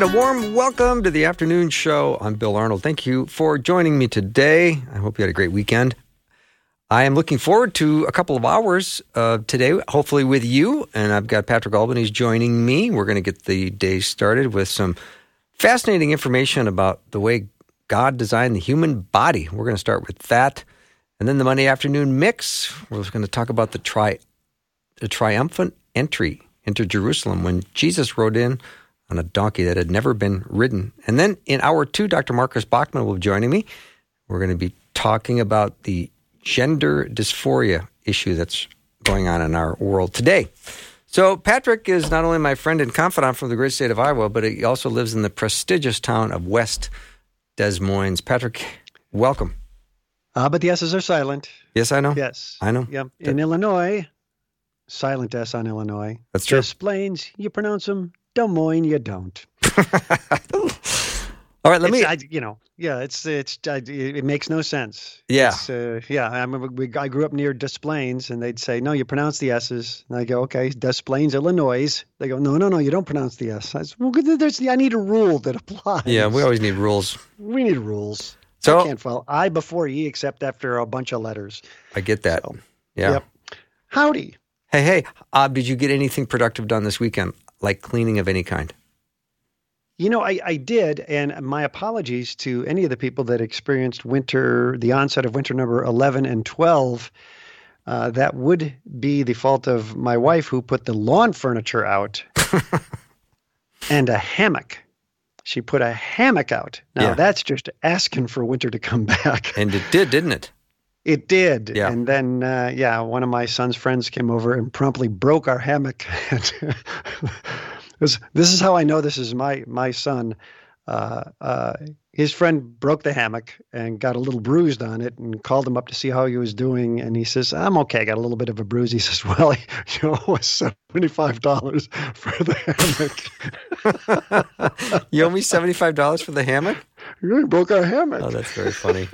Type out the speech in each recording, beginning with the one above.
And a warm welcome to the afternoon show. I'm Bill Arnold. Thank you for joining me today. I hope you had a great weekend. I am looking forward to a couple of hours uh, today, hopefully with you. And I've got Patrick Albanese joining me. We're going to get the day started with some fascinating information about the way God designed the human body. We're going to start with that. And then the Monday afternoon mix, we're going to talk about the, tri- the triumphant entry into Jerusalem when Jesus rode in on a donkey that had never been ridden. And then in hour two, Dr. Marcus Bachmann will be joining me. We're going to be talking about the gender dysphoria issue that's going on in our world today. So, Patrick is not only my friend and confidant from the great state of Iowa, but he also lives in the prestigious town of West Des Moines. Patrick, welcome. Uh, but the S's are silent. Yes, I know. Yes. I know. Yep. In Illinois, silent S on Illinois. That's true. Des Plaines, you pronounce them Des Moines, you don't. All right, let It's, me. I, you know, yeah, it's it's I, it makes no sense. Yeah. Uh, yeah. I remember we, I grew up near Des Plaines, and they'd say, "No, you pronounce the S's." And I go, "Okay, Des Plaines, Illinois." They go, "No, no, no, you don't pronounce the S." I said, "Well, there's I need a rule that applies." yeah, we always need rules. we need rules. So I can't follow I before E except after a bunch of letters. I get that. So, yeah. Yep. Howdy. Hey, hey, uh, did you get anything productive done this weekend, like cleaning of any kind? You know, I, I did, and my apologies to any of the people that experienced winter, the onset of winter number 11 and 12. Uh, that would be the fault of my wife who put the lawn furniture out and a hammock. She put a hammock out. Now, Yeah. that's just asking for winter to come back. And it did, didn't it? It did. Yeah. And then, uh, yeah, one of my son's friends came over and promptly broke our hammock. this, this is how I know this is my my son. Uh, uh, his friend broke the hammock and got a little bruised on it and called him up to see how he was doing. And he says, I'm okay. I got a little bit of a bruise. He says, Well, you owe us $75 for the hammock. you owe me $75 for the hammock? you really broke our hammock. Oh, that's very funny.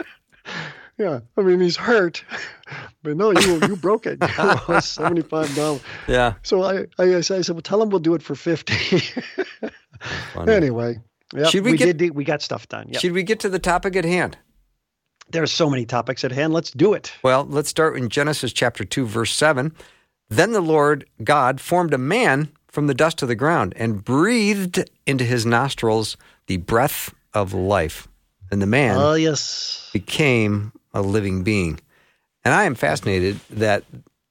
Yeah, I mean he's hurt, but no, you you broke it. You owe us seventy five dollars. Yeah. So I, I I said, well, tell him we'll do it for fifty. Anyway, yep, Should we we, get- did we got stuff done. Yep. Should we get to the topic at hand? There are so many topics at hand. Let's do it. Well, let's start in Genesis chapter 2, verse 7. Then the Lord God formed a man from the dust of the ground and breathed into his nostrils the breath of life. And the man Oh yes. became a living being. And I am fascinated that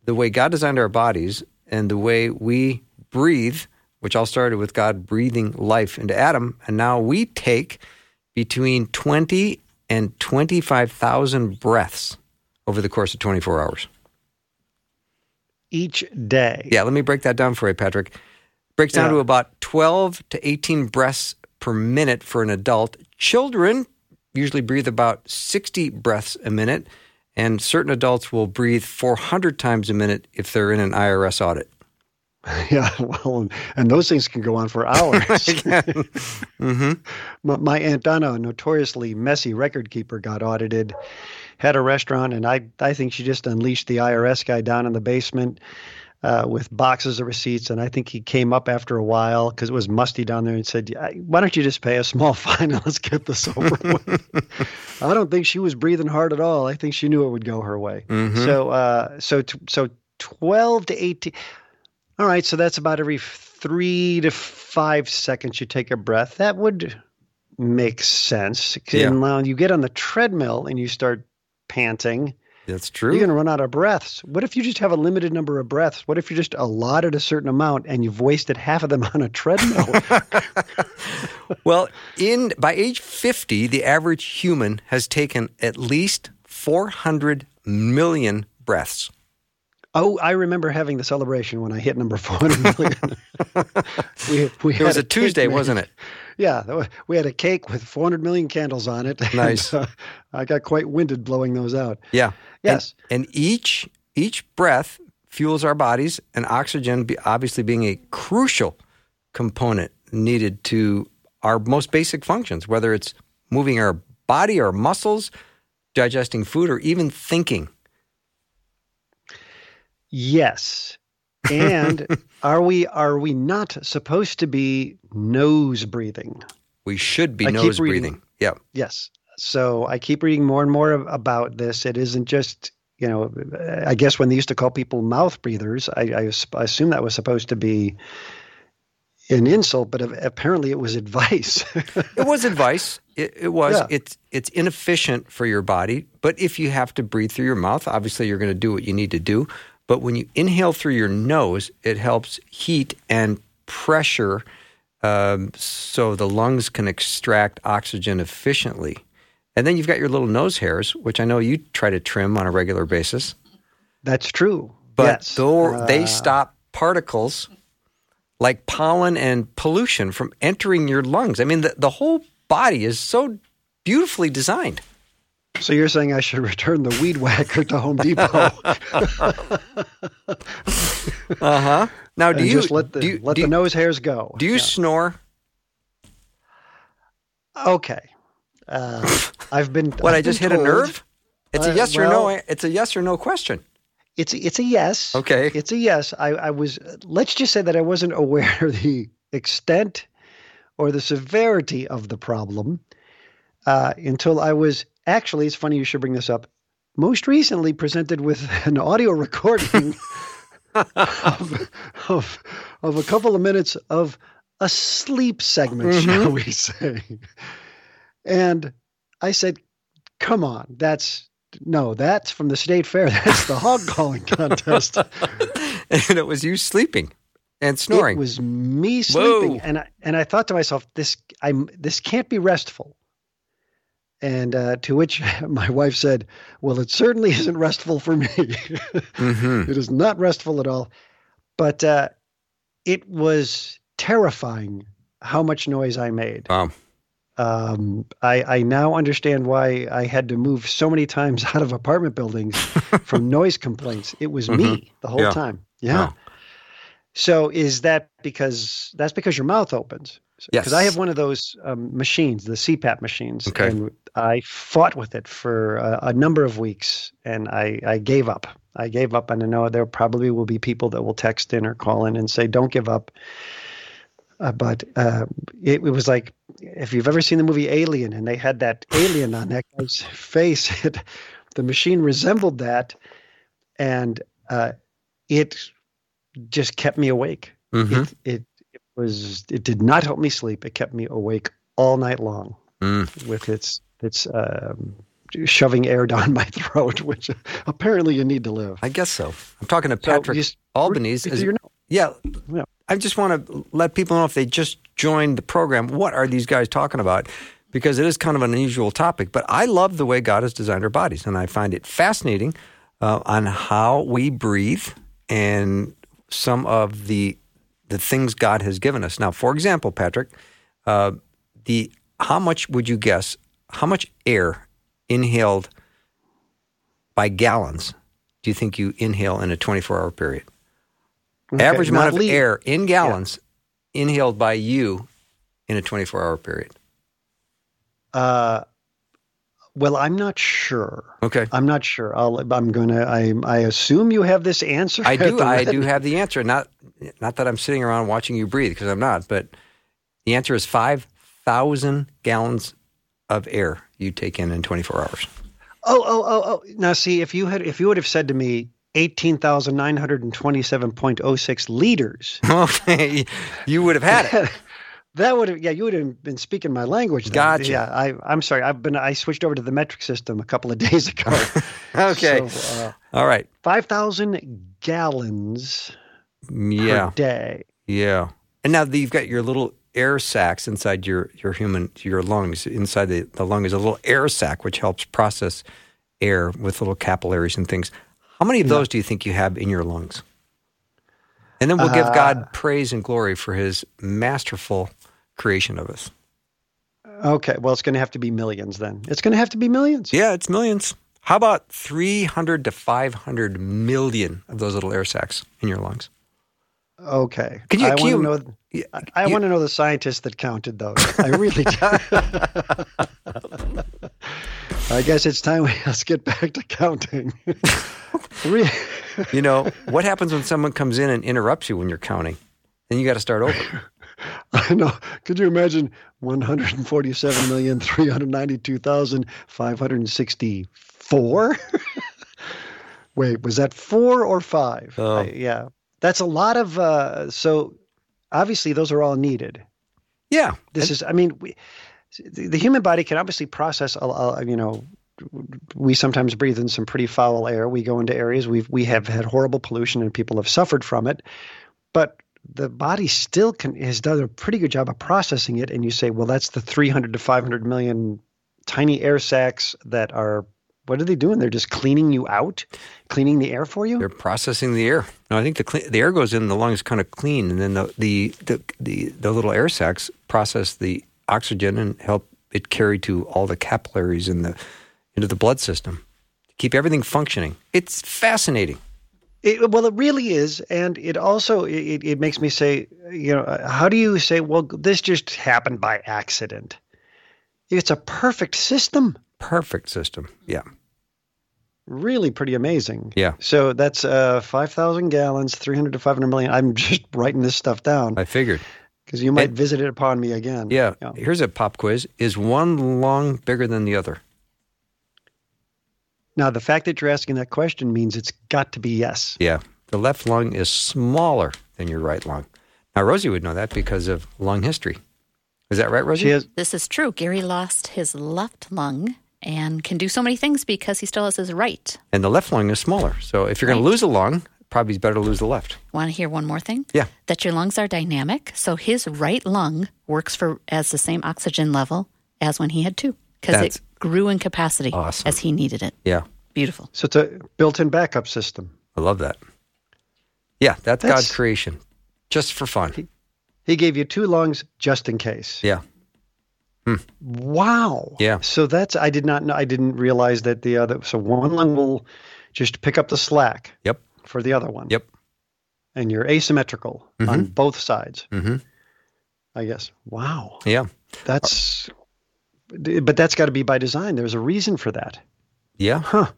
the way God designed our bodies and the way we breathe, which all started with God breathing life into Adam, and now we take between 20 and 25,000 breaths over the course of 24 hours. Each day. Yeah, let me break that down for you, Patrick. Breaks down Yeah. to about 12 to 18 breaths per minute for an adult. Children usually breathe about 60 breaths a minute, and certain adults will breathe 400 times a minute if they're in an IRS audit. Yeah. Well, and, those things can go on for hours. mm-hmm. my, my aunt Donna, a notoriously messy record keeper, got audited. Had a restaurant, and I I think she just unleashed the IRS guy down in the basement. Uh, with boxes of receipts. And I think he came up after a while because it was musty down there and said, Why don't you just pay a small fine and let's get this over with? I don't think she was breathing hard at all. I think she knew it would go her way. Mhm. So, uh, so, t- so 12 to 18. All right. So that's about every three to five seconds you take a breath. That would make sense. Yeah. And now you get on the treadmill and you start panting. That's true. You're going to run out of breaths. What if you just have a limited number of breaths? What if you're just allotted a certain amount and you've wasted half of them on a treadmill? well, in by age 50, the average human has taken at least 400 million breaths. oh, I remember having the celebration when I hit number 400 million. we, we It was had a Tuesday, wasn't it? Yeah, we had a cake with 400 million candles on it. Nice. And, uh, I got quite winded blowing those out. Yeah. Yes. And, and each each breath fuels our bodies, and oxygen, obviously being a crucial component needed to our most basic functions, whether it's moving our body, our muscles, digesting food, or even thinking. Yes. And are we are we not supposed to be nose breathing? We should be I nose breathing. Yeah. Yes. So I keep reading more and more about this. It isn't just, you know, I guess when they used to call people mouth breathers, I, I, I assume that was supposed to be an insult, but apparently it was advice. It was advice. It, it was. Yeah. It's it's inefficient for your body. But if you have to breathe through your mouth, obviously you're going to do what you need to do. But when you inhale through your nose, it helps heat and pressure, um, so the lungs can extract oxygen efficiently. And then you've got your little nose hairs, which I know you try to trim on a regular basis. That's true. But yes. though they Uh, stop particles like pollen and pollution from entering your lungs. I mean, the, the whole body is so beautifully designed. So you're saying I should return the weed whacker to Home Depot Uh huh. Now, do you just let the do you, let do the you- nose hairs go? do you Yeah. snore? Okay. Uh, I've been. What I've I just been hit a nerve? It's a Uh, yes or no. It's a yes or no question. It's it's a yes. Okay. It's a yes. I, I was. Let's just say that I wasn't aware of the extent or the severity of the problem uh, until I was actually. It's funny you should bring this up. Most recently presented with an audio recording of, of of a couple of minutes of a sleep segment, mm-hmm. shall we say? And I said, "Come on, that's." No, that's from the state fair. That's the hog calling contest. and it was you sleeping and snoring. It was me sleeping, Whoa. and I and I thought to myself, this I'm this can't be restful. And uh, to which my wife said, "Well, it certainly isn't restful for me. Mhm. It is not restful at all." But uh, it was terrifying how much noise I made. Wow. Um, I, I now understand why I had to move so many times out of apartment buildings from noise complaints. It was me the whole Mm-hmm. Yeah. time. Yeah. Wow. So is that because that's because your mouth opens? Yes. Because I have one of those um, machines, the CPAP machines, Okay. and I fought with it for a, a number of weeks, and I, I gave up. I gave up, and I know there probably will be people that will text in or call in and say, "Don't give up." Uh, but uh, it, it was like if you've ever seen the movie Alien, and they had that alien on that guy's face, it, the machine resembled that, and uh, it just kept me awake. Mhm. It, it it was it did not help me sleep. It kept me awake all night long Mm. with its its um, shoving air down my throat, which apparently you need to live. I guess so. I'm talking to So Patrick just- Albanese. as- yeah. Yeah. I just want to let people know if they just joined the program, what are these guys talking about? Because it is kind of an unusual topic. But I love the way God has designed our bodies, and I find it fascinating uh, on how we breathe and some of the the things God has given us. Now, for example, Patrick, uh, the how much would you guess how much air inhaled by gallons do you think you inhale in a 24 hour period? Okay, Average amount of leave- air in gallons inhaled by you in a 24 hour period. Uh, well, I'm not sure. Okay. I'm not sure. I'll, I'm gonna. I I assume you have this answer. I do. I do have the answer. Not not that I'm sitting around watching you breathe because I'm not. But the answer is five thousand gallons of air you take in in 24 hours. Oh, oh, oh, oh. Now, see, if you had, if you would have said to me, eighteen thousand nine hundred and twenty-seven point oh six liters, okay, you would have had it. that would have, yeah, you would have been speaking my language. Then. Gotcha. Yeah, I, I'm sorry. I've been, I switched over to the metric system a couple of days ago. Okay. So, uh, All right. five thousand gallons Yeah. per day. Yeah. And now that you've got your little air sacs inside your, your human, your lungs. Inside the, the lung is a little air sac, which helps process air with little capillaries and things. How many of those do you think you have in your lungs? And then we'll give Uh, God praise and glory for his masterful creation of us. Okay, well, it's going to have to be millions then. It's going to have to be millions. Yeah, it's millions. How about 300 to 500 million of those little air sacs in your lungs? Okay. Can you- I want to know. I, I want to know the scientists that counted those. I really do. I guess it's time we let's get back to counting. You know, what happens when someone comes in and interrupts you when you're counting? Then you got to start over. I know. Could you imagine 147,392,564? Wait, was that four or five? Oh. I- yeah. That's a lot of. Uh, so obviously, those are all needed. Yeah. This is, I mean, we, the, the human body can obviously process, a, a, you know, we sometimes breathe in some pretty foul air. We go into areas we've we have had horrible pollution and people have suffered from it, but the body still can has done a pretty good job of processing it. And you say, well, that's the 300 to 500 million tiny air sacs that are. What are they doing? They're just cleaning you out, cleaning the air for you. They're processing the air. No, I think the the air goes in, the lungs kind of clean, and then the, the the the the little air sacs process the oxygen and help it carry to all the capillaries in the into the blood system to keep everything functioning. It's fascinating. It, well, it really is, and it also it, it makes me say, you know, how do you say, well, this just happened by accident? It's a perfect system, Perfect system. Yeah. really pretty amazing. Yeah. So that's uh, five thousand gallons, three hundred to five hundred million. I'm just writing this stuff down I figured. because you might And- visit it upon me again. Yeah. Here's a pop quiz. Is one lung bigger than the other? Now the fact that you're asking that question means it's got to be yes. Yeah. The left lung is smaller than your right lung. Now, Rosey would know that because of lung history. Is that right, Rosey? She has. This is true. Gary lost his left lung and can do so many things because he still has his right. and the left lung is smaller. So if you're going to lose a lung, probably it's better to lose the left. Want to hear one more thing? Yeah. That your lungs are dynamic. So his right lung works for as the same oxygen level as when he had two because That's it grew in capacity awesome. as he needed it. Yeah. Beautiful. So it's a built-in backup system. I love that. Yeah, that's, That's- God's creation, just for fun. He gave you two lungs just in case. Yeah. Wow. Yeah. So that's I did not know. I didn't realize that the other. So one lung will just pick up the slack Yep. for the other one. Yep. And you're asymmetrical on both sides. hmm I guess. Wow. Yeah. That's. But that's got to be by design. There's a reason for that. Yeah. Huh.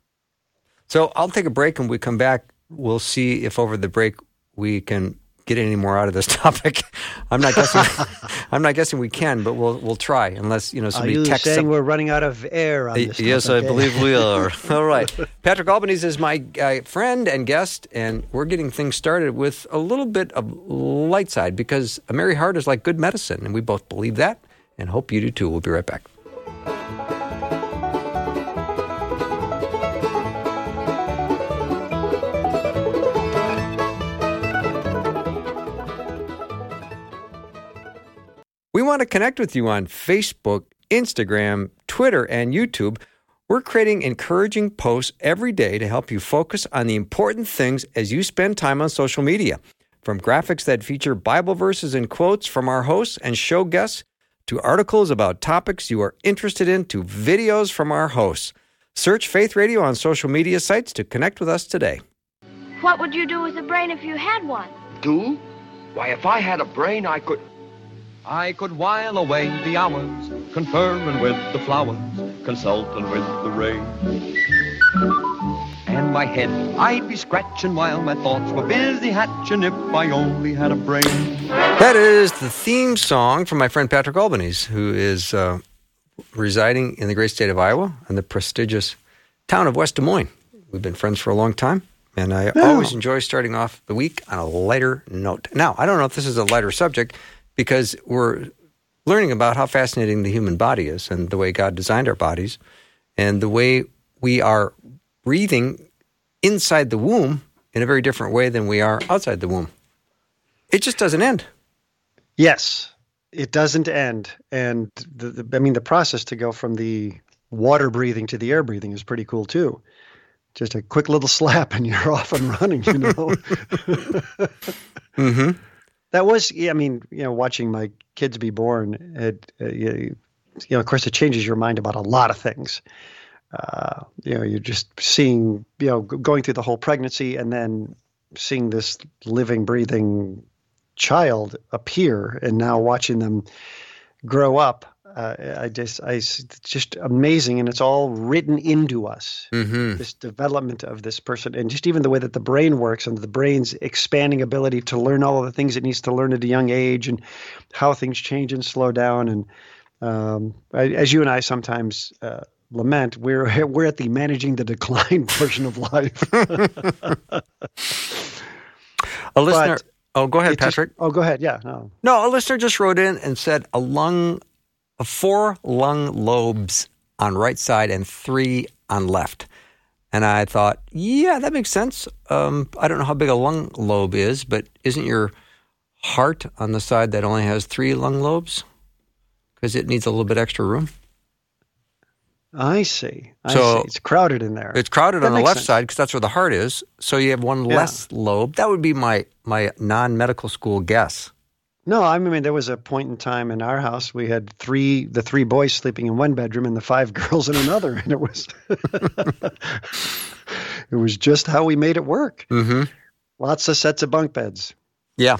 So I'll take a break and we come back. We'll see if over the break we can get any more out of this topic. I'm not guessing. I'm not guessing we can, but we'll we'll try. Unless you know somebody Are somebody you texts. saying some- we're running out of air on this? Yes, I topic, eh? believe we are. All right. Patrick Albanese is my uh, friend and guest, and we're getting things started with a little bit of light side because a merry heart is like good medicine, and we both believe that and hope you do too. We'll be right back. We want to connect with you on Facebook, Instagram, Twitter, and YouTube. We're creating encouraging posts every day to help you focus on the important things as you spend time on social media. From graphics that feature Bible verses and quotes from our hosts and show guests, to articles about topics you are interested in, to videos from our hosts. Search Faith Radio on social media sites to connect with us today. What would you do with a brain if you had one? Do? Why, if I had a brain, I could. I could while away the hours, conferring with the flowers, consulting with the rain. And my head I'd be scratching while my thoughts were busy hatching if I only had a brain. That is the theme song from my friend Patrick Albanese, who is uh, residing in the great state of Iowa in the prestigious town of West Des Moines. We've been friends for a long time, and I always enjoy starting off the week on a lighter note. Now, I don't know if this is a lighter subject because we're learning about how fascinating the human body is and the way God designed our bodies and the way we are breathing inside the womb in a very different way than we are outside the womb. It just doesn't end. Yes, it doesn't end, and the, the, I mean the process to go from the water breathing to the air breathing is pretty cool too. Just a quick little slap and you're off and running. You know. Mm-hmm. That was, I mean, you know, watching my kids be born, it, uh, you- you know, of course, it changes your mind about a lot of things. Uh, you know, you're just seeing, you know, going through the whole pregnancy and then seeing this living, breathing child appear, and now watching them grow up. Uh, I just, I, just amazing, and it's all written into us. Mm-hmm. This development of this person, and just even the way that the brain works, and the brain's expanding ability to learn all of the things it needs to learn at a young age, and how things change and slow down. And um, I- as you and I sometimes uh, lament, we're we're at the managing the decline portion of life. A listener. But oh, go ahead, It just- Patrick. oh, go ahead. Yeah, no. No, a listener just wrote in and said a lung, four lung lobes on right side and three on left. And I thought, yeah, that makes sense. Um, I don't know how big a lung lobe is, but isn't your heart on the side that only has three lung lobes? Because it needs a little bit extra room. I see. I So- see. It's crowded in there. It's crowded That on the left sense. side because that's where the heart is. So you have one Yeah. less lobe. That would be my my non medical school guess. No, I mean there was a point in time in our house we had three the three boys sleeping in one bedroom and the five girls in another, and it was it was just how we made it work. Mm-hmm. Lots of sets of bunk beds. Yeah.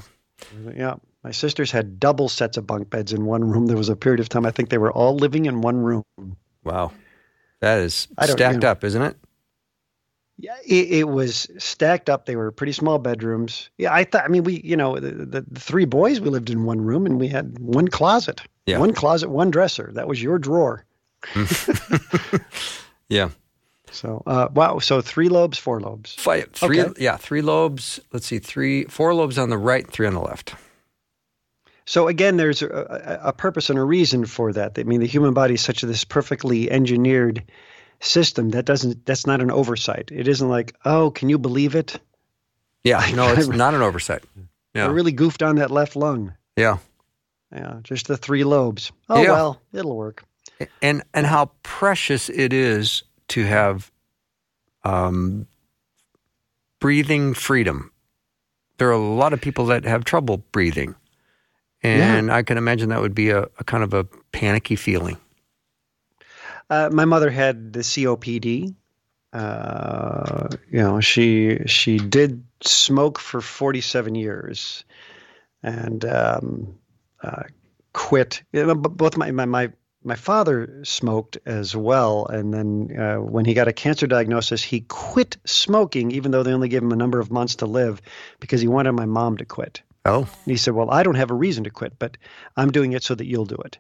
Yeah, my sisters had double sets of bunk beds in one room. There was a period of time I think they were all living in one room. Wow. That is stacked you know. up, isn't it? Yeah, it, it was stacked up. They were pretty small bedrooms. Yeah, I thought. I mean, we, you know, the, the, the three boys we lived in one room, and we had one closet. Yeah. One closet, one dresser. That was your drawer. Yeah. So, uh, wow. So three lobes, four lobes. Five, three, Okay. yeah, three lobes. Let's see, three, four lobes on the right, three on the left. So again, there's a, a, a purpose and a reason for that. I mean, the human body is such a, this perfectly engineered system that doesn't. That's not an oversight. It isn't like, oh, can you believe it? Yeah, no, it's not an oversight. yeah. I Yeah, really goofed on that left lung. yeah, Yeah, just the three lobes. Oh Yeah. well, it'll work. and and how precious it is to have um, breathing freedom. There are a lot of people that have trouble breathing, and I can imagine that would be a, a kind of a panicky feeling. Uh, my mother had the COPD. Uh, you know, she she did smoke for 47 years, and um, uh, quit. you know, Both my, my my my father smoked as well, and then uh, when he got a cancer diagnosis, he quit smoking, even though they only gave him a number of months to live, because he wanted my mom to quit. Oh, And he said, Well, I don't have a reason to quit, but I'm doing it so that you'll do it.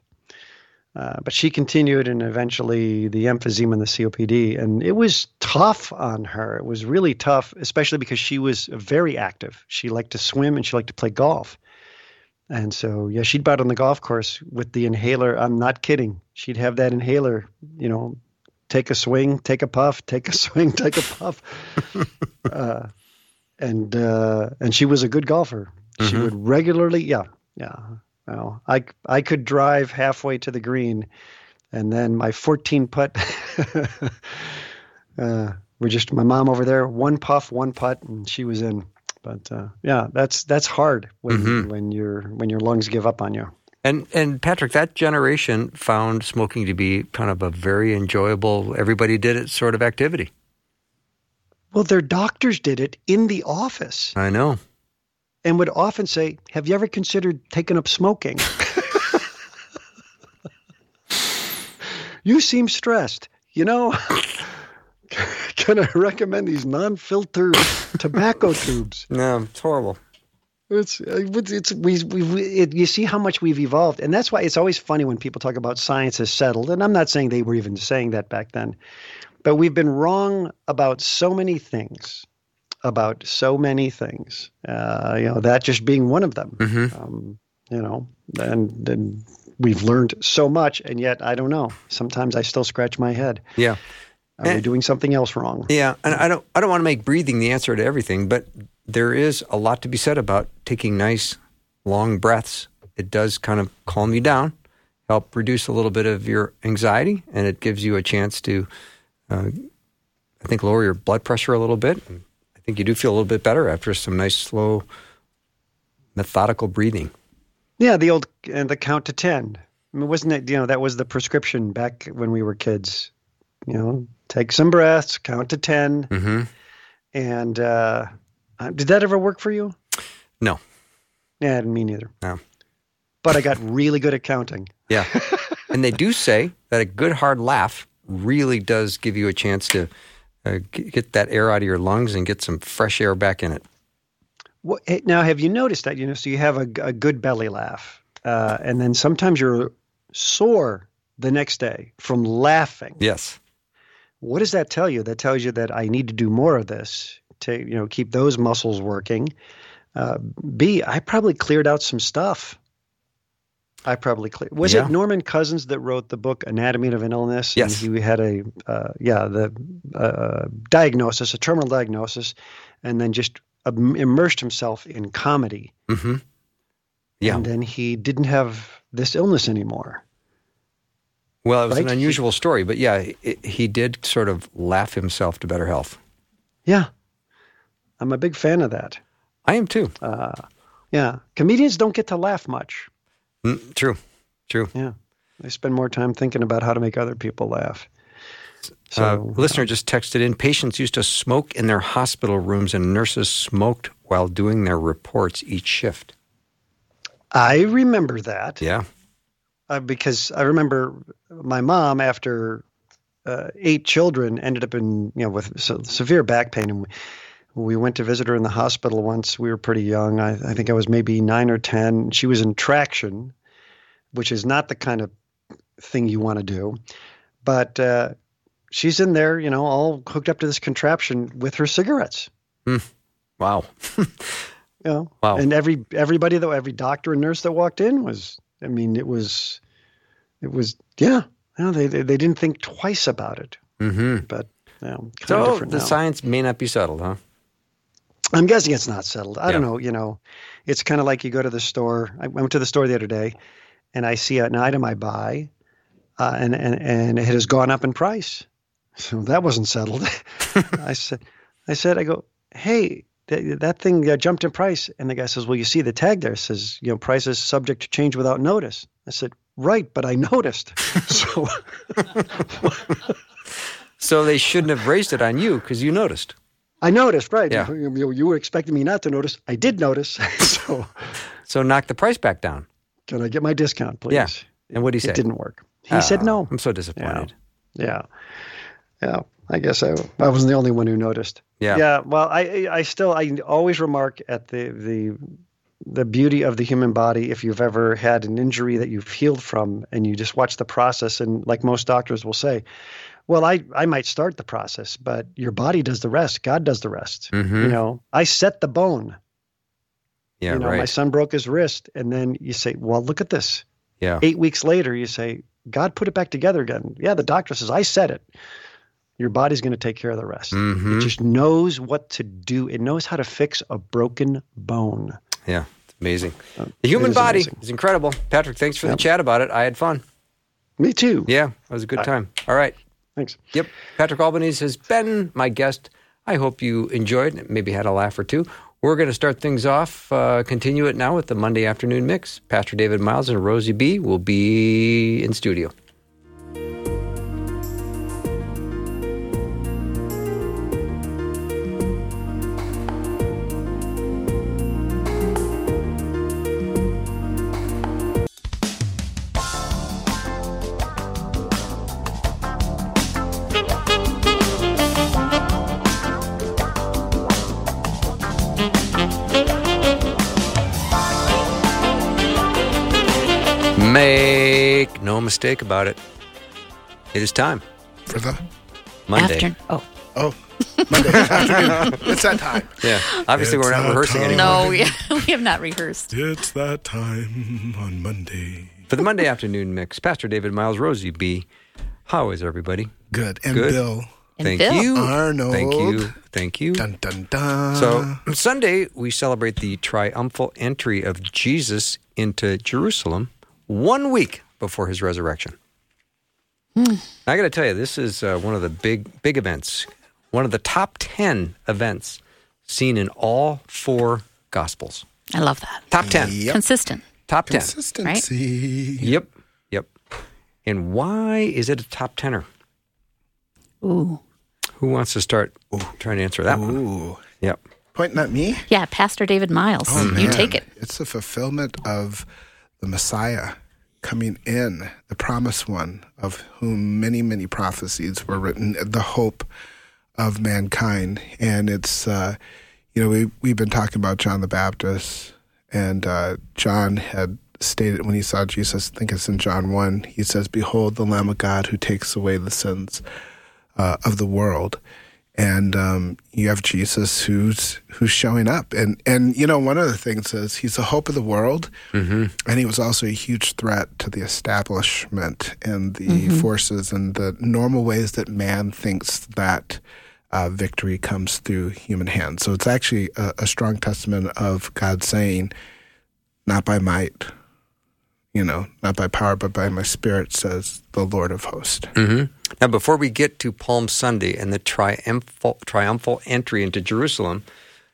Uh, but she continued, and eventually the emphysema and the COPD. And it was tough on her. It was really tough, especially because she was very active. She liked to swim and she liked to play golf. And so, yeah, she'd out on the golf course with the inhaler. I'm not kidding. She'd have that inhaler, you know, take a swing, take a puff, take a swing, take a puff. uh, and uh, and she was a good golfer. She Mhm. would regularly, yeah, yeah. Well, I I could drive halfway to the green, and then my 14 putt. uh, we're just my mom over there, one puff, one putt, and she was in. But uh, yeah, that's that's hard when Mhm. when your when your lungs give up on you. and and Patrick, that generation found smoking to be kind of a very enjoyable. Everybody did it sort of activity. Well, their doctors did it in the office I know. And would often say, "Have you ever considered taking up smoking?" you seem stressed. You know, can I recommend these non-filtered tobacco tubes? No, it's horrible. It's it's, it's we we we- it, you see how much we've evolved, and that's why it's always funny when people talk about science has settled. And I'm not saying they were even saying that back then, but we've been wrong about so many things, about so many things. Uh, you know, that just being one of them. Mhm. Um, you know, and and we've learned so much, and yet I don't know. Sometimes I still scratch my head. Yeah. Are Eh. we doing something else wrong? Yeah, and I don't I don't want to make breathing the answer to everything, but there is a lot to be said about taking nice long breaths. It does kind of calm you down, help reduce a little bit of your anxiety, and it gives you a chance to, uh, I think, lower your blood pressure a little bit. Think you do feel a little bit better after some nice, slow, methodical breathing. Yeah, the old and the count to ten. I mean, wasn't it? You know, that was the prescription back when we were kids. You know, take some breaths, count to 10 Mm-hmm. and uh, uh, did that ever work for you? No. Yeah, and me neither. No. But I got really good at counting. Yeah. and they do say that a good hard laugh really does give you a chance to uh, get that air out of your lungs and get some fresh air back in it. What, hey, now, have you noticed that? You know, so you have a, a good belly laugh, uh, and then sometimes you're sore the next day from laughing. Yes. What does that tell you? That tells you that I need to do more of this to, you know, keep those muscles working. Uh, B, I probably cleared out some stuff. I probably cleared. Was Yeah. it Norman Cousins that wrote the book Anatomy of an Illness? Yes. And he had a, uh, yeah, the uh, diagnosis, a terminal diagnosis, and then just immersed himself in comedy. Mm-hmm. Yeah. And then he didn't have this illness anymore. Well, it was an Right? unusual story, but yeah, it, he did sort of laugh himself to better health. Yeah. I'm a big fan of that. I am too. Uh, yeah. Comedians don't get to laugh much. Mm, true. True. Yeah. They spend more time thinking about how to make other people laugh. So, uh, listener just texted in patients used to smoke in their hospital rooms, and nurses smoked while doing their reports each shift. I remember that Yeah. uh, because I remember my mom, after uh, eight children, ended up in, you know, with se- severe back pain. And we, we went to visit her in the hospital once. We were pretty young. I, I think I was maybe nine or 10. She was in traction, which is not the kind of thing you want to do. But uh, she's in there, you know, all hooked up to this contraption with her cigarettes. Wow. You know, Wow. and every everybody though, every doctor and nurse that walked in was, I mean, it was, it was, yeah, you know, they they, they didn't think twice about it. Mm-hmm. But you know, kind of So different the now. science may not be settled, huh? I'm guessing it's not settled. I don't know. You know, it's kind of like you go to the store. I went to the store the other day, and I see an item I buy, uh, and and and it has gone up in price. So that wasn't settled. I said, I said, I go, hey, that, that thing uh, jumped in price, and the guy says, well, you see the tag there says, you know, price is subject to change without notice. I said, right, but I noticed. so So they shouldn't have raised it on you because you noticed. I noticed, right? Yeah. You, you, you were expecting me not to notice. I did notice. so So knock the price back down. can I get my discount, please? Yeah. And what did he say? It didn't work. He said Oh, no. I'm so disappointed. Yeah. Yeah. I guess I, I wasn't the only one who noticed. Yeah. Yeah. Well, I I still I always remark at the the the beauty of the human body if you've ever had an injury that you've healed from and you just watch the process and like most doctors will say, well, I I might start the process, but your body does the rest. God does the rest. Mhm. You know, I set the bone. Yeah, you know, right. my son broke his wrist and then you say, "Well, look at this." yeah. 8 weeks later you say, "God put it back together again." Yeah, the doctor says, "I said it." Your body's going to take care of the rest. Mhm. It just knows what to do. It knows how to fix a broken bone. Yeah. It's amazing. Uh, The human is body amazing. is incredible. Patrick, thanks for the chat about it. I had fun. Me too. Yeah, it was a good time. All right. Thanks. Yep. Patrick Albanese has been my guest. I hope you enjoyed it, maybe had a laugh or two. We're going to start things off, uh, continue it now with the Monday afternoon mix. Pastor David Myles and Rosey B will be in studio. Mistake about it. It is time. for the Monday. After, oh, oh Monday afternoon. It's that time. Yeah. Obviously, It's we're not rehearsing time. anymore. no, we, we have not rehearsed. It's that time on Monday. For the Monday afternoon mix, Pastor David Myles, Rosey B. How is everybody? Good. And Good. Bill And Thank Bill. you. Arnold. Thank you. Thank you. Dun dun dun. So, Sunday, we celebrate the triumphal entry of Jesus into Jerusalem one week before his resurrection. I got to tell you, this is uh, one of the big, big events, one of the top 10 events seen in all four Gospels. I love that. Top 10. Yep. Consistent. Top 10. consistency. Yep. Yep. And why is it a top tenor? Ooh. Who wants to start trying to answer that one? Ooh. Yep. Pointing at me? Yeah, Pastor David Myles. Oh, you man. take it. It's the fulfillment of the Messiah coming in, the promised one, of whom many, many prophecies were written, the hope of mankind. And it's, uh, you know, we, we've been talking about John the Baptist, and uh, John had stated when he saw Jesus, I think it's in John 1, he says, Behold, the Lamb of God who takes away the sins uh, of the world. And um, you have Jesus who's who's showing up, and and you know one of the things is he's the hope of the world, and he was also a huge threat to the establishment and the forces and the normal ways that man thinks that uh, victory comes through human hands. So it's actually a, a strong testament of God saying, "Not by might, you know, not by power, but by my Spirit," says the Lord of Hosts. Mm-hmm. Now, before we get to Palm Sunday and the triumphal, triumphal entry into Jerusalem,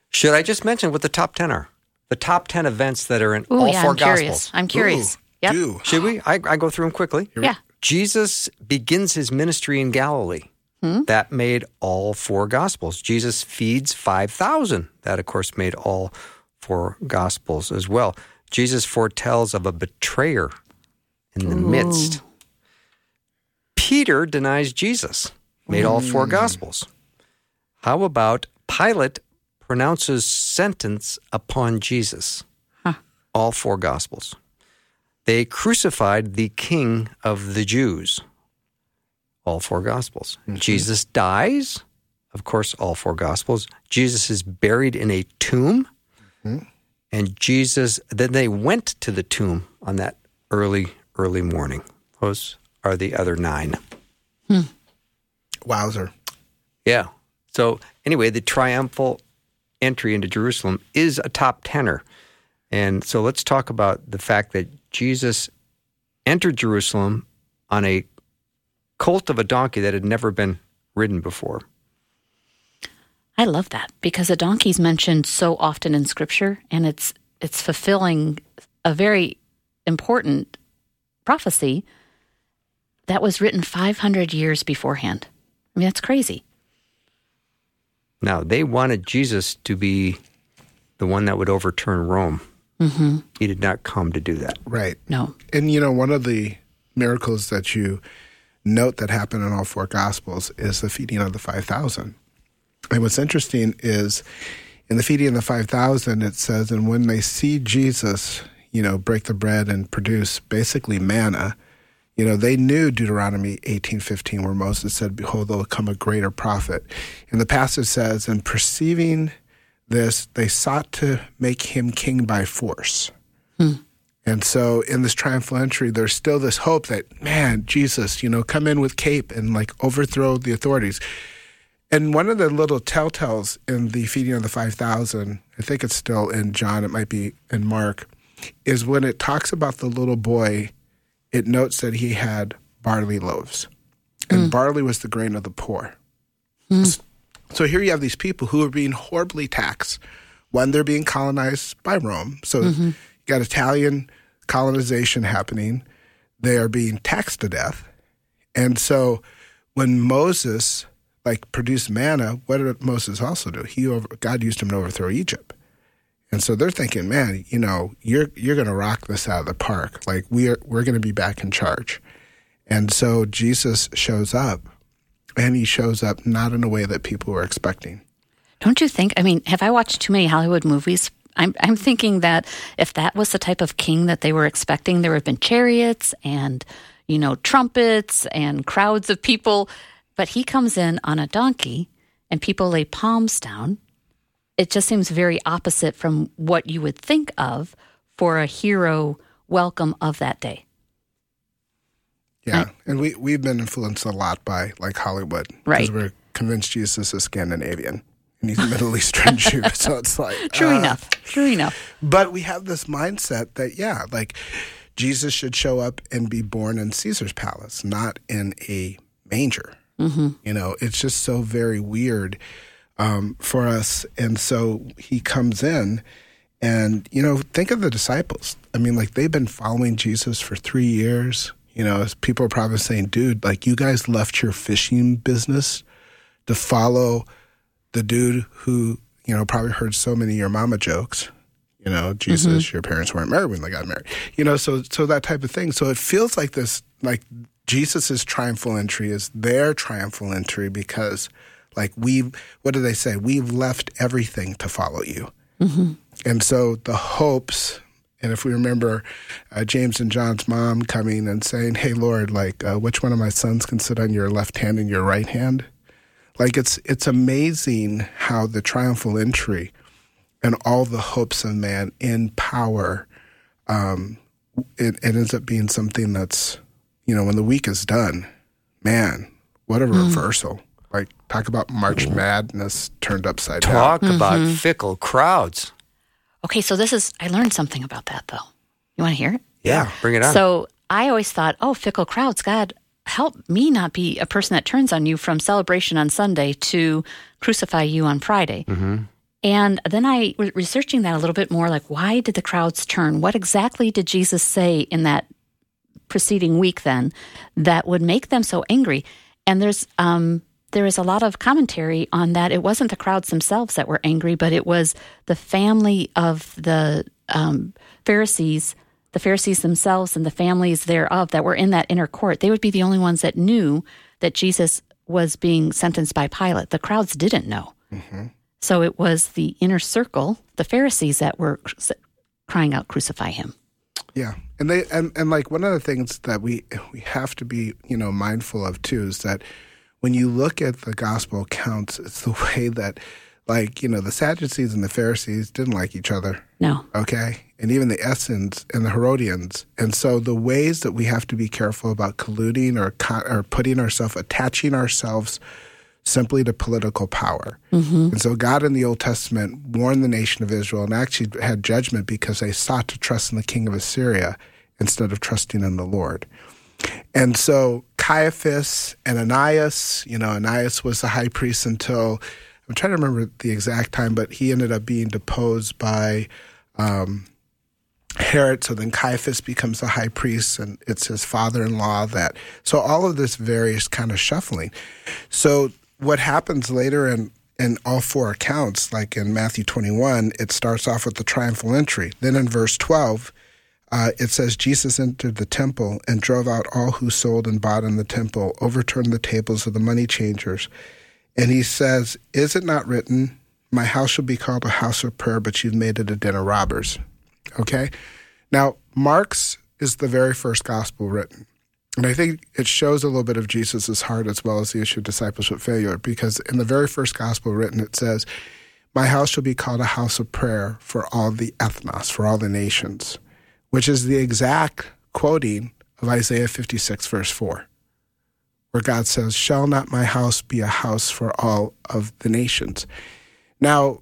should I just mention what the top 10 are? The top 10 events that are in Ooh, all yeah, four I'm Gospels. curious. I'm curious. yep. Do Should we? I, I go through them quickly. Yeah. Jesus begins his ministry in Galilee. Hmm? That made all four Gospels. Jesus feeds 5,000. That, of course, made all four Gospels as well. Jesus foretells of a betrayer in the midst. Peter denies Jesus. Made all four mm. Gospels. How about Pilate pronounces sentence upon Jesus? All four Gospels. They crucified the King of the Jews. All four Gospels. Mm-hmm. Jesus dies. Of course, all four Gospels. Jesus is buried in a tomb. Mm-hmm. And Jesus, then they went to the tomb on that early, early morning. Those are the other nine. Hmm. Wowzer. Yeah. So anyway, the triumphal entry into Jerusalem is a top tenor. And so let's talk about the fact that Jesus entered Jerusalem on a colt of a donkey that had never been ridden before. I love that because a donkey's mentioned so often in scripture and it's it's fulfilling a very important prophecy that was written 500 years beforehand. I mean that's crazy. Now, they wanted Jesus to be the one that would overturn Rome. Mm-hmm. He did not come to do that. Right. No. And you know, one of the miracles that you note that happened in all four gospels is the feeding of the 5,000. And what's interesting is in the feeding of the 5,000, it says, and when they see Jesus, you know, break the bread and produce basically manna, you know, they knew Deuteronomy 18:15 where Moses said, behold, there will come a greater prophet. And the passage says, and perceiving this, they sought to make him king by force. Hmm. And so in this triumphal entry, there's still this hope that, man, Jesus, you know, come in with cape and like overthrow the authorities. And one of the little telltales in the feeding of the 5,000, I think it's still in John, it might be in Mark, is when it talks about the little boy, it notes that he had barley loaves. And mm. barley was the grain of the poor. Mm. So here you have these people who are being horribly taxed. One, they're being colonized by Rome. So mm-hmm. you got Italian colonization happening. They are being taxed to death. And so when Moses like produce manna, what did Moses also do? He over, God used him to overthrow Egypt. And so they're thinking, man, you know, you're you're going to rock this out of the park. Like we are we're going to be back in charge. And so Jesus shows up and he shows up not in a way that people were expecting. Don't you think? I mean, have I watched too many Hollywood movies? I'm I'm thinking that if that was the type of king that they were expecting, there would have been chariots and you know trumpets and crowds of people. But he comes in on a donkey, and people lay palms down. It just seems very opposite from what you would think of for a hero welcome of that day. Yeah, and we we've been influenced a lot by like Hollywood Right. we're convinced Jesus is Scandinavian and he's a Middle Eastern Jew. So it's like True uh, enough. True enough. But we have this mindset that yeah, like Jesus should show up and be born in Caesar's palace, not in a manger. Mm-hmm. You know, it's just so very weird um, for us. And so he comes in, and you know, think of the disciples. I mean, like they've been following Jesus for three years. You know, people are probably saying, dude, like you guys left your fishing business to follow the dude who, you know, probably heard so many of your mama jokes. You know, Jesus, your parents weren't married when they got married. You know, so so that type of thing. So it feels like this like Jesus' triumphal entry is their triumphal entry because like we've what do they say? We've left everything to follow you. And so the hopes, and if we remember uh, James and John's mom coming and saying, "Hey Lord, like uh, which one of my sons can sit on your left hand and your right hand?" Like it's it's amazing how the triumphal entry and all the hopes of man in power, um, it, it ends up being something that's, you know, when the week is done, man, what a mm. reversal! Like talk about March Madness turned upside down. Talk mm-hmm. about fickle crowds. Okay, so this is, I learned something about that though. You want to hear it? Yeah, bring it on. So I always thought, oh, fickle crowds, God, help me not be a person that turns on you from celebration on Sunday to crucify you on Friday. Mm-hmm. And then I was researching that a little bit more like, why did the crowds turn? What exactly did Jesus say in that preceding week then that would make them so angry? And there's, um, there is a lot of commentary on that. It wasn't the crowds themselves that were angry, but it was the family of the um, Pharisees, the Pharisees themselves, and the families thereof that were in that inner court. They would be the only ones that knew that Jesus was being sentenced by Pilate. The crowds didn't know. So it was the inner circle, the Pharisees, that were crying out, "Crucify him!" Yeah, and they and, and like one of the things that we we have to be you know mindful of too is that when you look at the gospel accounts, it's the way that like you know the Sadducees and the Pharisees didn't like each other. No, Okay, and even the Essenes and the Herodians, and so the ways that we have to be careful about colluding or co- or putting ourselves attaching ourselves simply to political power. And so God in the Old Testament warned the nation of Israel and actually had judgment because they sought to trust in the king of Assyria instead of trusting in the Lord. And so Caiaphas and Ananias, you know, Ananias was the high priest until I'm trying to remember the exact time, but he ended up being deposed by um, Herod. So then Caiaphas becomes the high priest, and it's his father-in-law that. So all of this various kind of shuffling. So what happens later in in all four accounts, like in Matthew 21, it starts off with the triumphal entry. Then in verse 12, uh, it says Jesus entered the temple and drove out all who sold and bought in the temple, overturned the tables of the money changers. And he says, Is it not written, My house shall be called a house of prayer, but you've made it a den of robbers? Okay? Now, Mark's is the very first gospel written. And I think it shows a little bit of Jesus' heart as well as the issue of discipleship failure, because in the very first gospel written, it says, My house shall be called a house of prayer for all the ethnos, for all the nations, which is the exact quoting of Isaiah 56, verse 4, where God says, Shall not my house be a house for all of the nations? Now,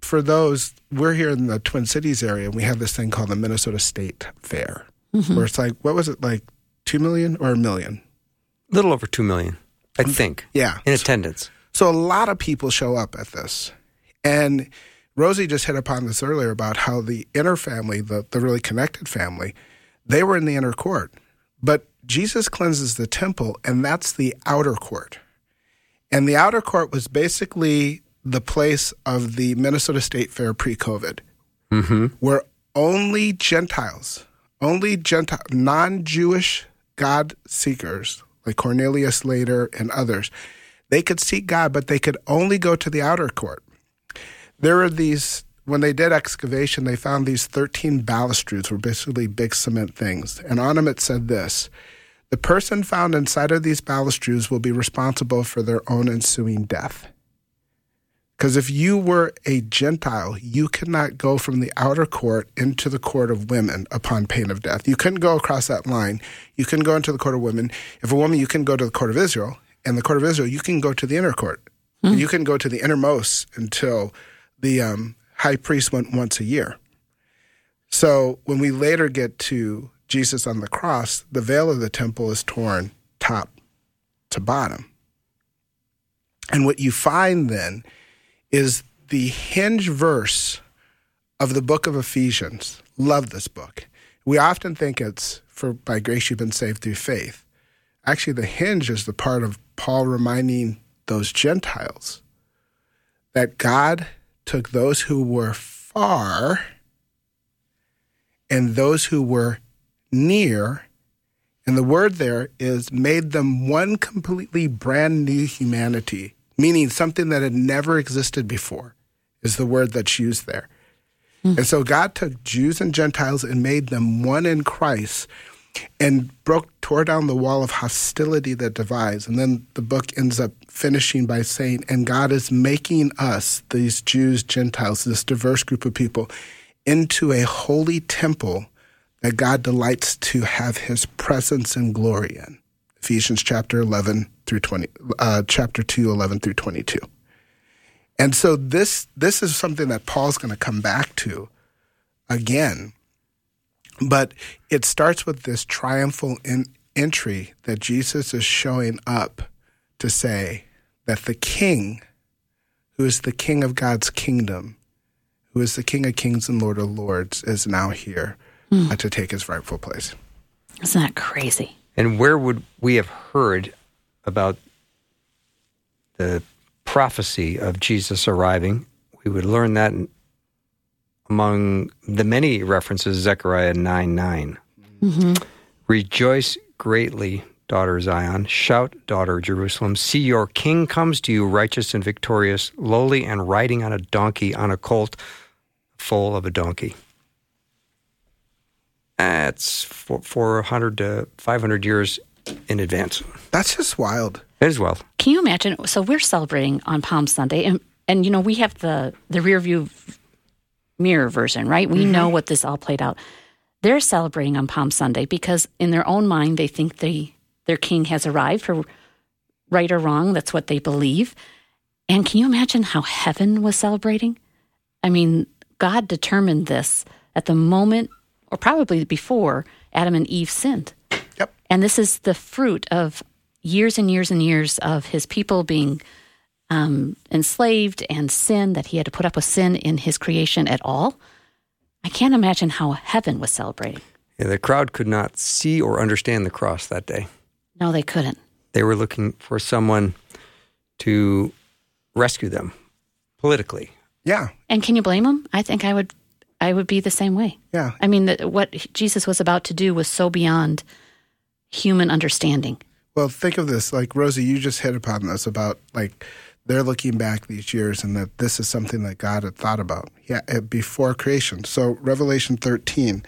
for those, we're here in the Twin Cities area, and we have this thing called the Minnesota State Fair, mm-hmm. where it's like, what was it, like two million or a million? A little over 2 million, I um, think, Yeah. in attendance. So a lot of people show up at this. And Rosey just hit upon this earlier about how the inner family, the, the really connected family, they were in the inner court. But Jesus cleanses the temple, and that's the outer court. And the outer court was basically the place of the Minnesota State Fair pre COVID, mm-hmm. where only Gentiles, only Gentile, non Jewish God seekers, like Cornelius later and others, they could seek God, but they could only go to the outer court. There are these, when they did excavation, they found these 13 balustrades, were basically big cement things. And on them it said this The person found inside of these balustrades will be responsible for their own ensuing death. Because if you were a Gentile, you could not go from the outer court into the court of women upon pain of death. You couldn't go across that line. You couldn't go into the court of women. If a woman, you can go to the court of Israel. And the court of Israel, you can go to the inner court. And you can go to the innermost until the um, high priest went once a year. So when we later get to Jesus on the cross, the veil of the temple is torn top to bottom. And what you find then is the hinge verse of the book of Ephesians. Love this book. We often think it's for by grace you've been saved through faith. Actually, the hinge is the part of Paul reminding those Gentiles that God took those who were far and those who were near, and the word there is made them one completely brand new humanity, meaning something that had never existed before, is the word that's used there. Hmm. And so God took Jews and Gentiles and made them one in Christ and broke tore down the wall of hostility that divides. And then the book ends up finishing by saying, and God is making us, these Jews, Gentiles, this diverse group of people, into a holy temple that God delights to have his presence and glory in. Ephesians chapter 11 through 20, uh, chapter 2, 11 through 22. And so this this is something that Paul's going to come back to again. But it starts with this triumphal in, entry that Jesus is showing up to say that the king who is the king of God's kingdom, who is the king of kings and lord of lords is now here uh, to take his rightful place. Isn't that crazy? And where would we have heard about the prophecy of Jesus arriving? We would learn that among the many references, Zechariah 9 9. Mm-hmm. Rejoice greatly, daughter Zion. Shout, daughter Jerusalem. See, your king comes to you, righteous and victorious, lowly and riding on a donkey, on a colt, foal of a donkey. That's four- 400 to 500 years in advance. That's just wild. It is well. Can you imagine? So we're celebrating on Palm Sunday, and and you know we have the the rear view mirror version, right? We mm-hmm. know what this all played out. They're celebrating on Palm Sunday because in their own mind they think they their king has arrived, for right or wrong, that's what they believe. And can you imagine how heaven was celebrating? I mean, God determined this at the moment, or probably before Adam and Eve sinned. Yep. And this is the fruit of years and years and years of his people being um, enslaved and sin, that he had to put up with sin in his creation at all. I can't imagine how heaven was celebrating. Yeah, the crowd could not see or understand the cross that day. No, they couldn't. They were looking for someone to rescue them politically. Yeah. And can you blame them? I think I would. I would be the same way. Yeah. I mean, that what Jesus was about to do was so beyond human understanding. Well, think of this. Like Rosey, you just hit upon this about like they're looking back these years and that this is something that God had thought about. Yeah, eh, before creation. So Revelation 13,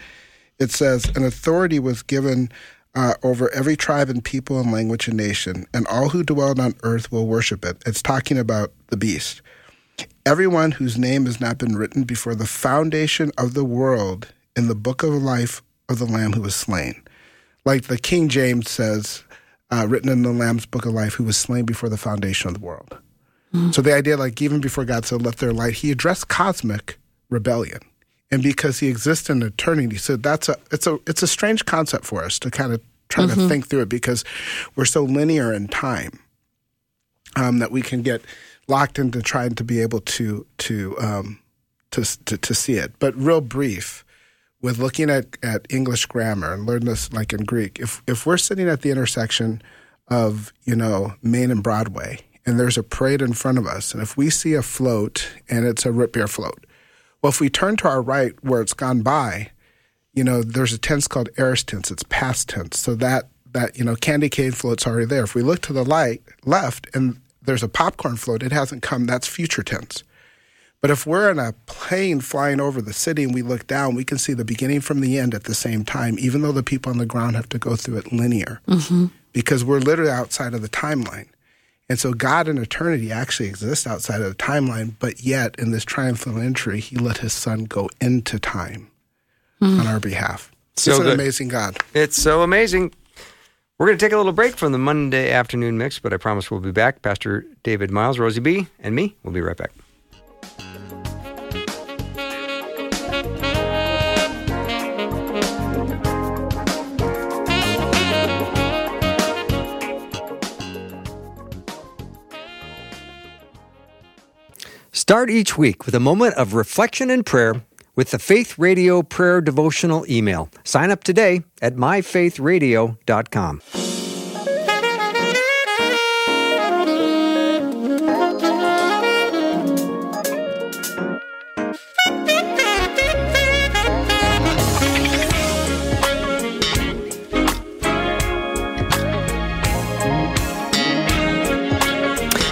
it says, "An authority was given uh, over every tribe and people and language and nation, and all who dwell on earth will worship it." It's talking about the beast. Everyone whose name has not been written before the foundation of the world in the book of life of the Lamb who was slain. Like the King James says, uh, written in the Lamb's book of life, who was slain before the foundation of the world. So the idea, like even before God said, "Let there light," He addressed cosmic rebellion, and because He exists in eternity, so that's a it's a it's a strange concept for us to kind of try to think through it because we're so linear in time um, that we can get locked into trying to be able to to um, to, to to see it. But real brief, with looking at, at English grammar and learn this like in Greek, if if we're sitting at the intersection of you know Main and Broadway, and there's a parade in front of us, and if we see a float and it's a root beer float, well, if we turn to our right where it's gone by, you know, there's a tense called aorist tense. It's past tense. So that that you know candy cane float's already there. If we look to the light left and there's a popcorn float, it hasn't come. That's future tense. But if we're in a plane flying over the city and we look down, we can see the beginning from the end at the same time, even though the people on the ground have to go through it linear, mm-hmm. because we're literally outside of the timeline. And so God and eternity actually exist outside of the timeline, but yet in this triumphal entry, he let his son go into time hmm. on our behalf. So it's an good. amazing God. It's so amazing. We're going to take a little break from the Monday afternoon mix, but I promise we'll be back. Pastor David Myles, Rosey B., and me, we'll be right back. Start each week with a moment of reflection and prayer with the Faith Radio Prayer Devotional email. Sign up today at myfaithradio.com.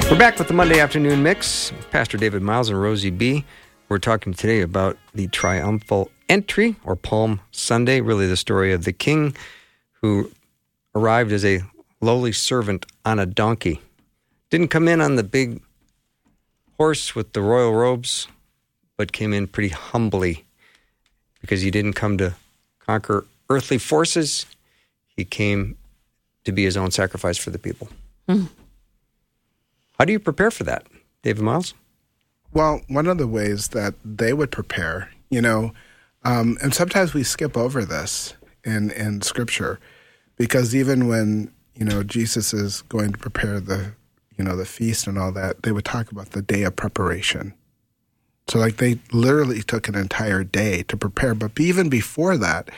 We're back with the Monday afternoon mix. Pastor David Myles and Rosey B. We're talking today about the triumphal entry or Palm Sunday, really the story of the king who arrived as a lowly servant on a donkey. Didn't come in on the big horse with the royal robes, but came in pretty humbly because he didn't come to conquer earthly forces. He came to be his own sacrifice for the people. Hmm. How do you prepare for that, David Myles? Well, one of the ways that they would prepare, you know, um, and sometimes we skip over this in in Scripture because even when you know Jesus is going to prepare the you know the feast and all that, they would talk about the day of preparation. So like they literally took an entire day to prepare. But even before that,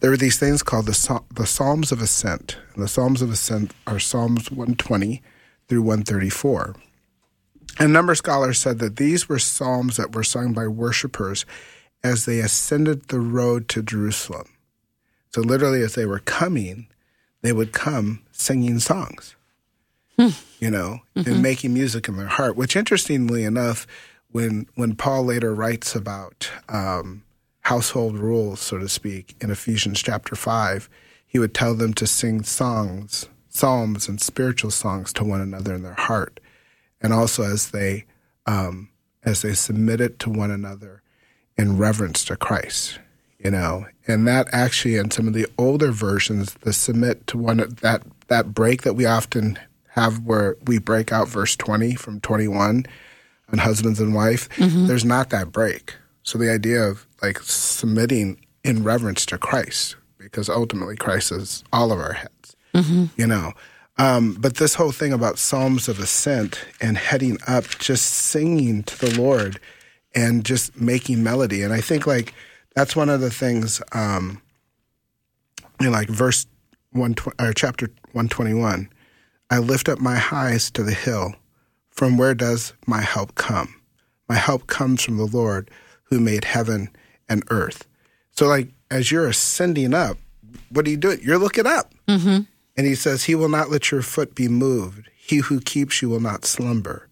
there were these things called the the Psalms of Ascent. And the Psalms of Ascent are Psalms 120 through 134. A number of scholars said that these were psalms that were sung by worshipers as they ascended the road to Jerusalem. So literally, as they were coming, they would come singing songs, you know, and making music in their heart. Which, interestingly enough, when when Paul later writes about um, household rules, so to speak, in Ephesians chapter five, he would tell them to sing songs, psalms, and spiritual songs to one another in their heart and also as they um, as they submitted to one another in reverence to Christ. You know, and that actually in some of the older versions, the submit to one that that break that we often have where we break out verse twenty from twenty one on husbands and wife. There's not that break. So the idea of like submitting in reverence to Christ, because ultimately Christ is all of our heads. You know. Um, but this whole thing about Psalms of Ascent and heading up, just singing to the Lord and just making melody. And I think like that's one of the things, um, in like verse one or chapter one twenty one. I lift up my eyes to the hill. From where does my help come? My help comes from the Lord who made heaven and earth. So like as you're ascending up, what are you doing? You're looking up. And he says, He will not let your foot be moved. He who keeps you will not slumber.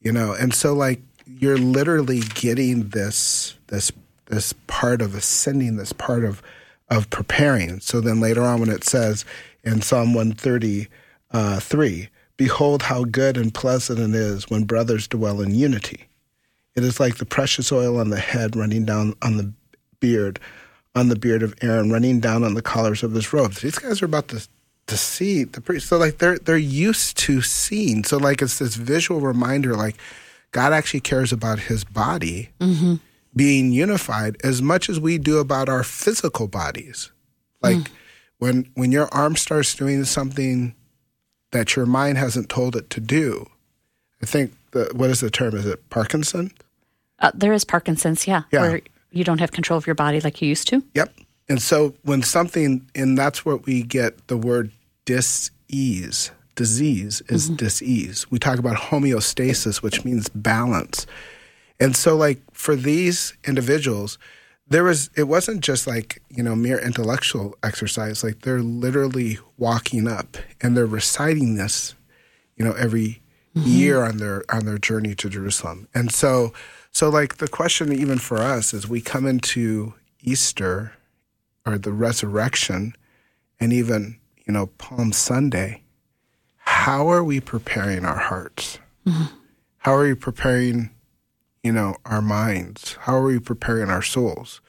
You know, and so like you're literally getting this this this part of ascending, this part of of preparing. So then later on when it says in Psalm 133, uh, three, behold how good and pleasant it is when brothers dwell in unity. It is like the precious oil on the head running down on the beard, on the beard of Aaron, running down on the collars of his robes. These guys are about to to see the priest. So like they're they're used to seeing. So like it's this visual reminder, like God actually cares about His body being unified as much as we do about our physical bodies. Like when when your arm starts doing something that your mind hasn't told it to do. I think the what is the term? Is it Parkinson? Uh, there is Parkinson's, yeah, Yeah. where you don't have control of your body like you used to. Yep. And so when something, and that's what we get the word dis-ease. Disease is mm-hmm. dis-ease. We talk about homeostasis, which means balance. And so, like for these individuals, there was it wasn't just like you know mere intellectual exercise. Like they're literally walking up and they're reciting this, you know, every mm-hmm. year on their on their journey to Jerusalem. And so, so like the question even for us is we come into Easter or the resurrection, and even you know Palm Sunday. How are we preparing our hearts? Mm-hmm. How are we preparing you know, our minds? How are we preparing our souls?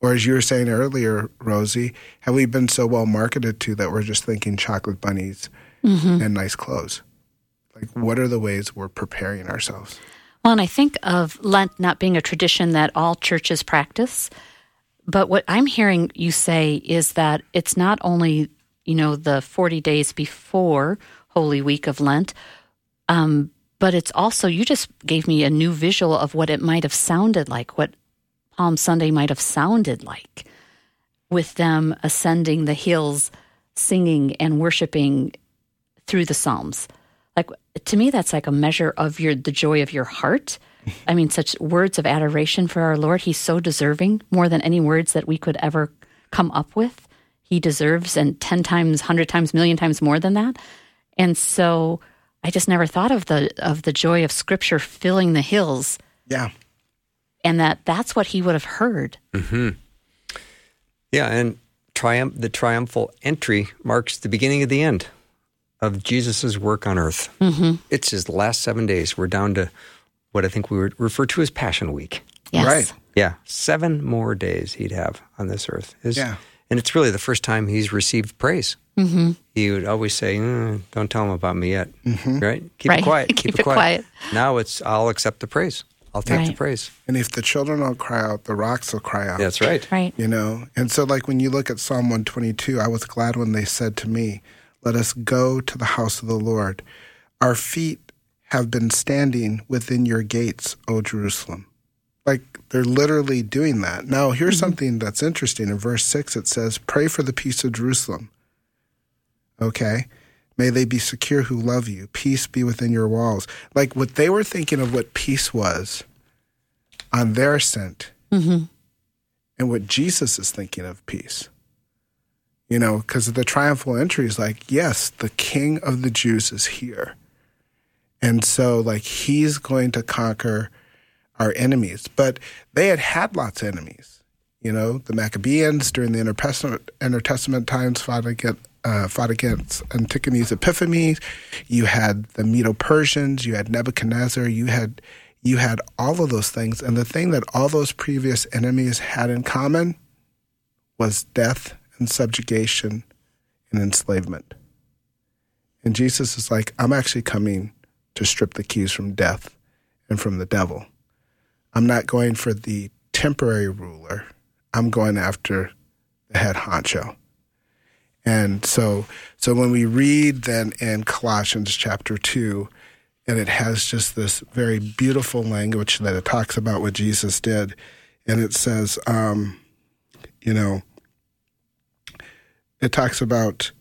Or as you were saying earlier, Rosey, have we been so well marketed to that we're just thinking chocolate bunnies mm-hmm. and nice clothes? Like, what are the ways we're preparing ourselves? Well, and I think of Lent not being a tradition that all churches practice, but what I'm hearing you say is that it's not only, you know, the 40 days before Holy Week of Lent, um, but it's also, you just gave me a new visual of what it might have sounded like, what Palm Sunday might have sounded like with them ascending the hills, singing and worshiping through the Psalms. Like to me, that's like a measure of your the joy of your heart. I mean, such words of adoration for our Lord. He's so deserving, more than any words that we could ever come up with. He deserves, and ten times, hundred times, million times more than that. And so, I just never thought of the of the joy of Scripture filling the hills, Yeah. and that that's what he would have heard. Hmm. Yeah, and triumph the triumphal entry marks the beginning of the end of Jesus' work on earth. Mm-hmm. It's his last seven days. We're down to what I think we would refer to as Passion Week. Yes. Right. Yeah, seven more days he'd have on this earth. His- Yeah. And it's really the first time he's received praise. Mm-hmm. He would always say, "Mm, Don't tell him about me yet. Right? Keep Right. it quiet. Keep it quiet. Now it's, I'll accept the praise. I'll take the praise. And if the children don't cry out, the rocks will cry out. That's right. Right. You know, and so like when you look at Psalm 122, I was glad when they said to me, Let us go to the house of the Lord. Our feet have been standing within your gates, O Jerusalem. Like they're literally doing that. Now, here's mm-hmm. something that's interesting. In verse 6, it says, Pray for the peace of Jerusalem. Okay? May they be secure who love you. Peace be within your walls. Like what they were thinking of what peace was on their ascent mm-hmm. and what Jesus is thinking of peace. You know, because the triumphal entry is like, yes, the king of the Jews is here. And so, like, he's going to conquer our enemies. But they had had lots of enemies. You know, the Maccabees during the Intertestament, Intertestament times fought against, uh, fought against Antiochus Epiphanes. You had the Medo Persians. You had Nebuchadnezzar. You had you had all of those things. And the thing that all those previous enemies had in common was death and subjugation and enslavement. And Jesus is like, I'm actually coming to strip the keys from death and from the devil. I'm not going for the temporary ruler. I'm going after the head honcho. And so so when we read then in Colossians chapter 2 and it has just this very beautiful language that it talks about what Jesus did and it says um you know it talks about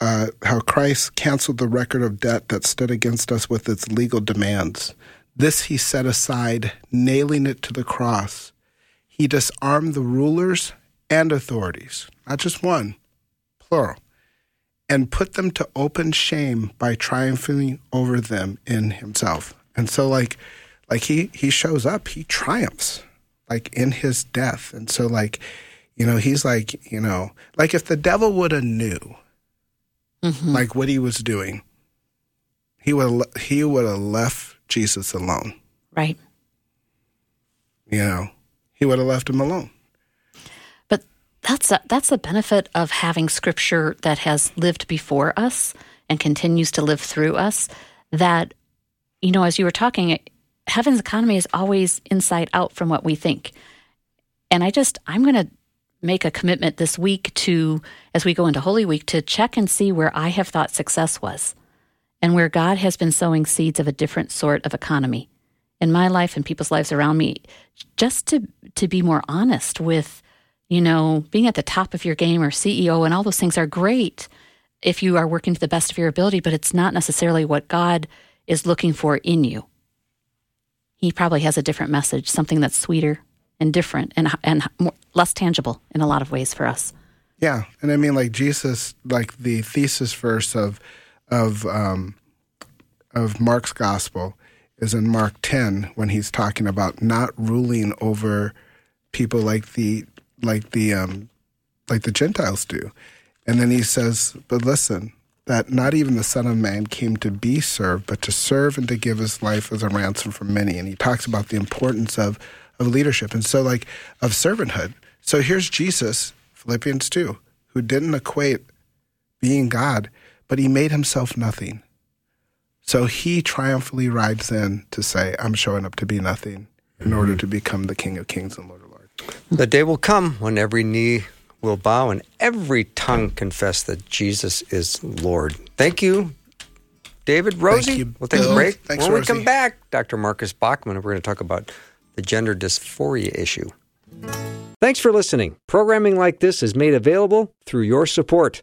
uh, how Christ canceled the record of debt that stood against us with its legal demands. This he set aside, nailing it to the cross. He disarmed the rulers and authorities, not just one, plural, and put them to open shame by triumphing over them in himself. And so like like he he shows up, he triumphs like in his death. And so like you know, he's like, you know, like if the devil would have knew mm-hmm. like what he was doing, he would he would have left Jesus alone. Right. You know, he would have left him alone. But that's a, that's the benefit of having scripture that has lived before us and continues to live through us. That you know, as you were talking, heaven's economy is always inside out from what we think. And I just I'm going to make a commitment this week to as we go into Holy Week to check and see where I have thought success was and where God has been sowing seeds of a different sort of economy in my life and people's lives around me just to to be more honest with you know being at the top of your game or CEO and all those things are great if you are working to the best of your ability but it's not necessarily what God is looking for in you. He probably has a different message something that's sweeter and different and and more, less tangible in a lot of ways for us. Yeah, and I mean, like Jesus, like the thesis verse of of um, of Mark's gospel is in Mark ten when he's talking about not ruling over people like the like the um, like the Gentiles do, and then he says, "But listen, that not even the Son of Man came to be served, but to serve and to give his life as a ransom for many." And he talks about the importance of of leadership, and so like of servanthood. So here's Jesus, Philippians 2, who didn't equate being God, but he made himself nothing. So he triumphantly rides in to say, I'm showing up to be nothing in order mm-hmm. to become the King of Kings and Lord of Lords. The day will come when every knee will bow and every tongue confess that Jesus is Lord. Thank you, David. Rosey, you, we'll take a break. Thanks, when we Rosey. come back, Dr. Marcus Bachman, we're going to talk about the gender dysphoria issue. Thanks for listening. Programming like this is made available through your support.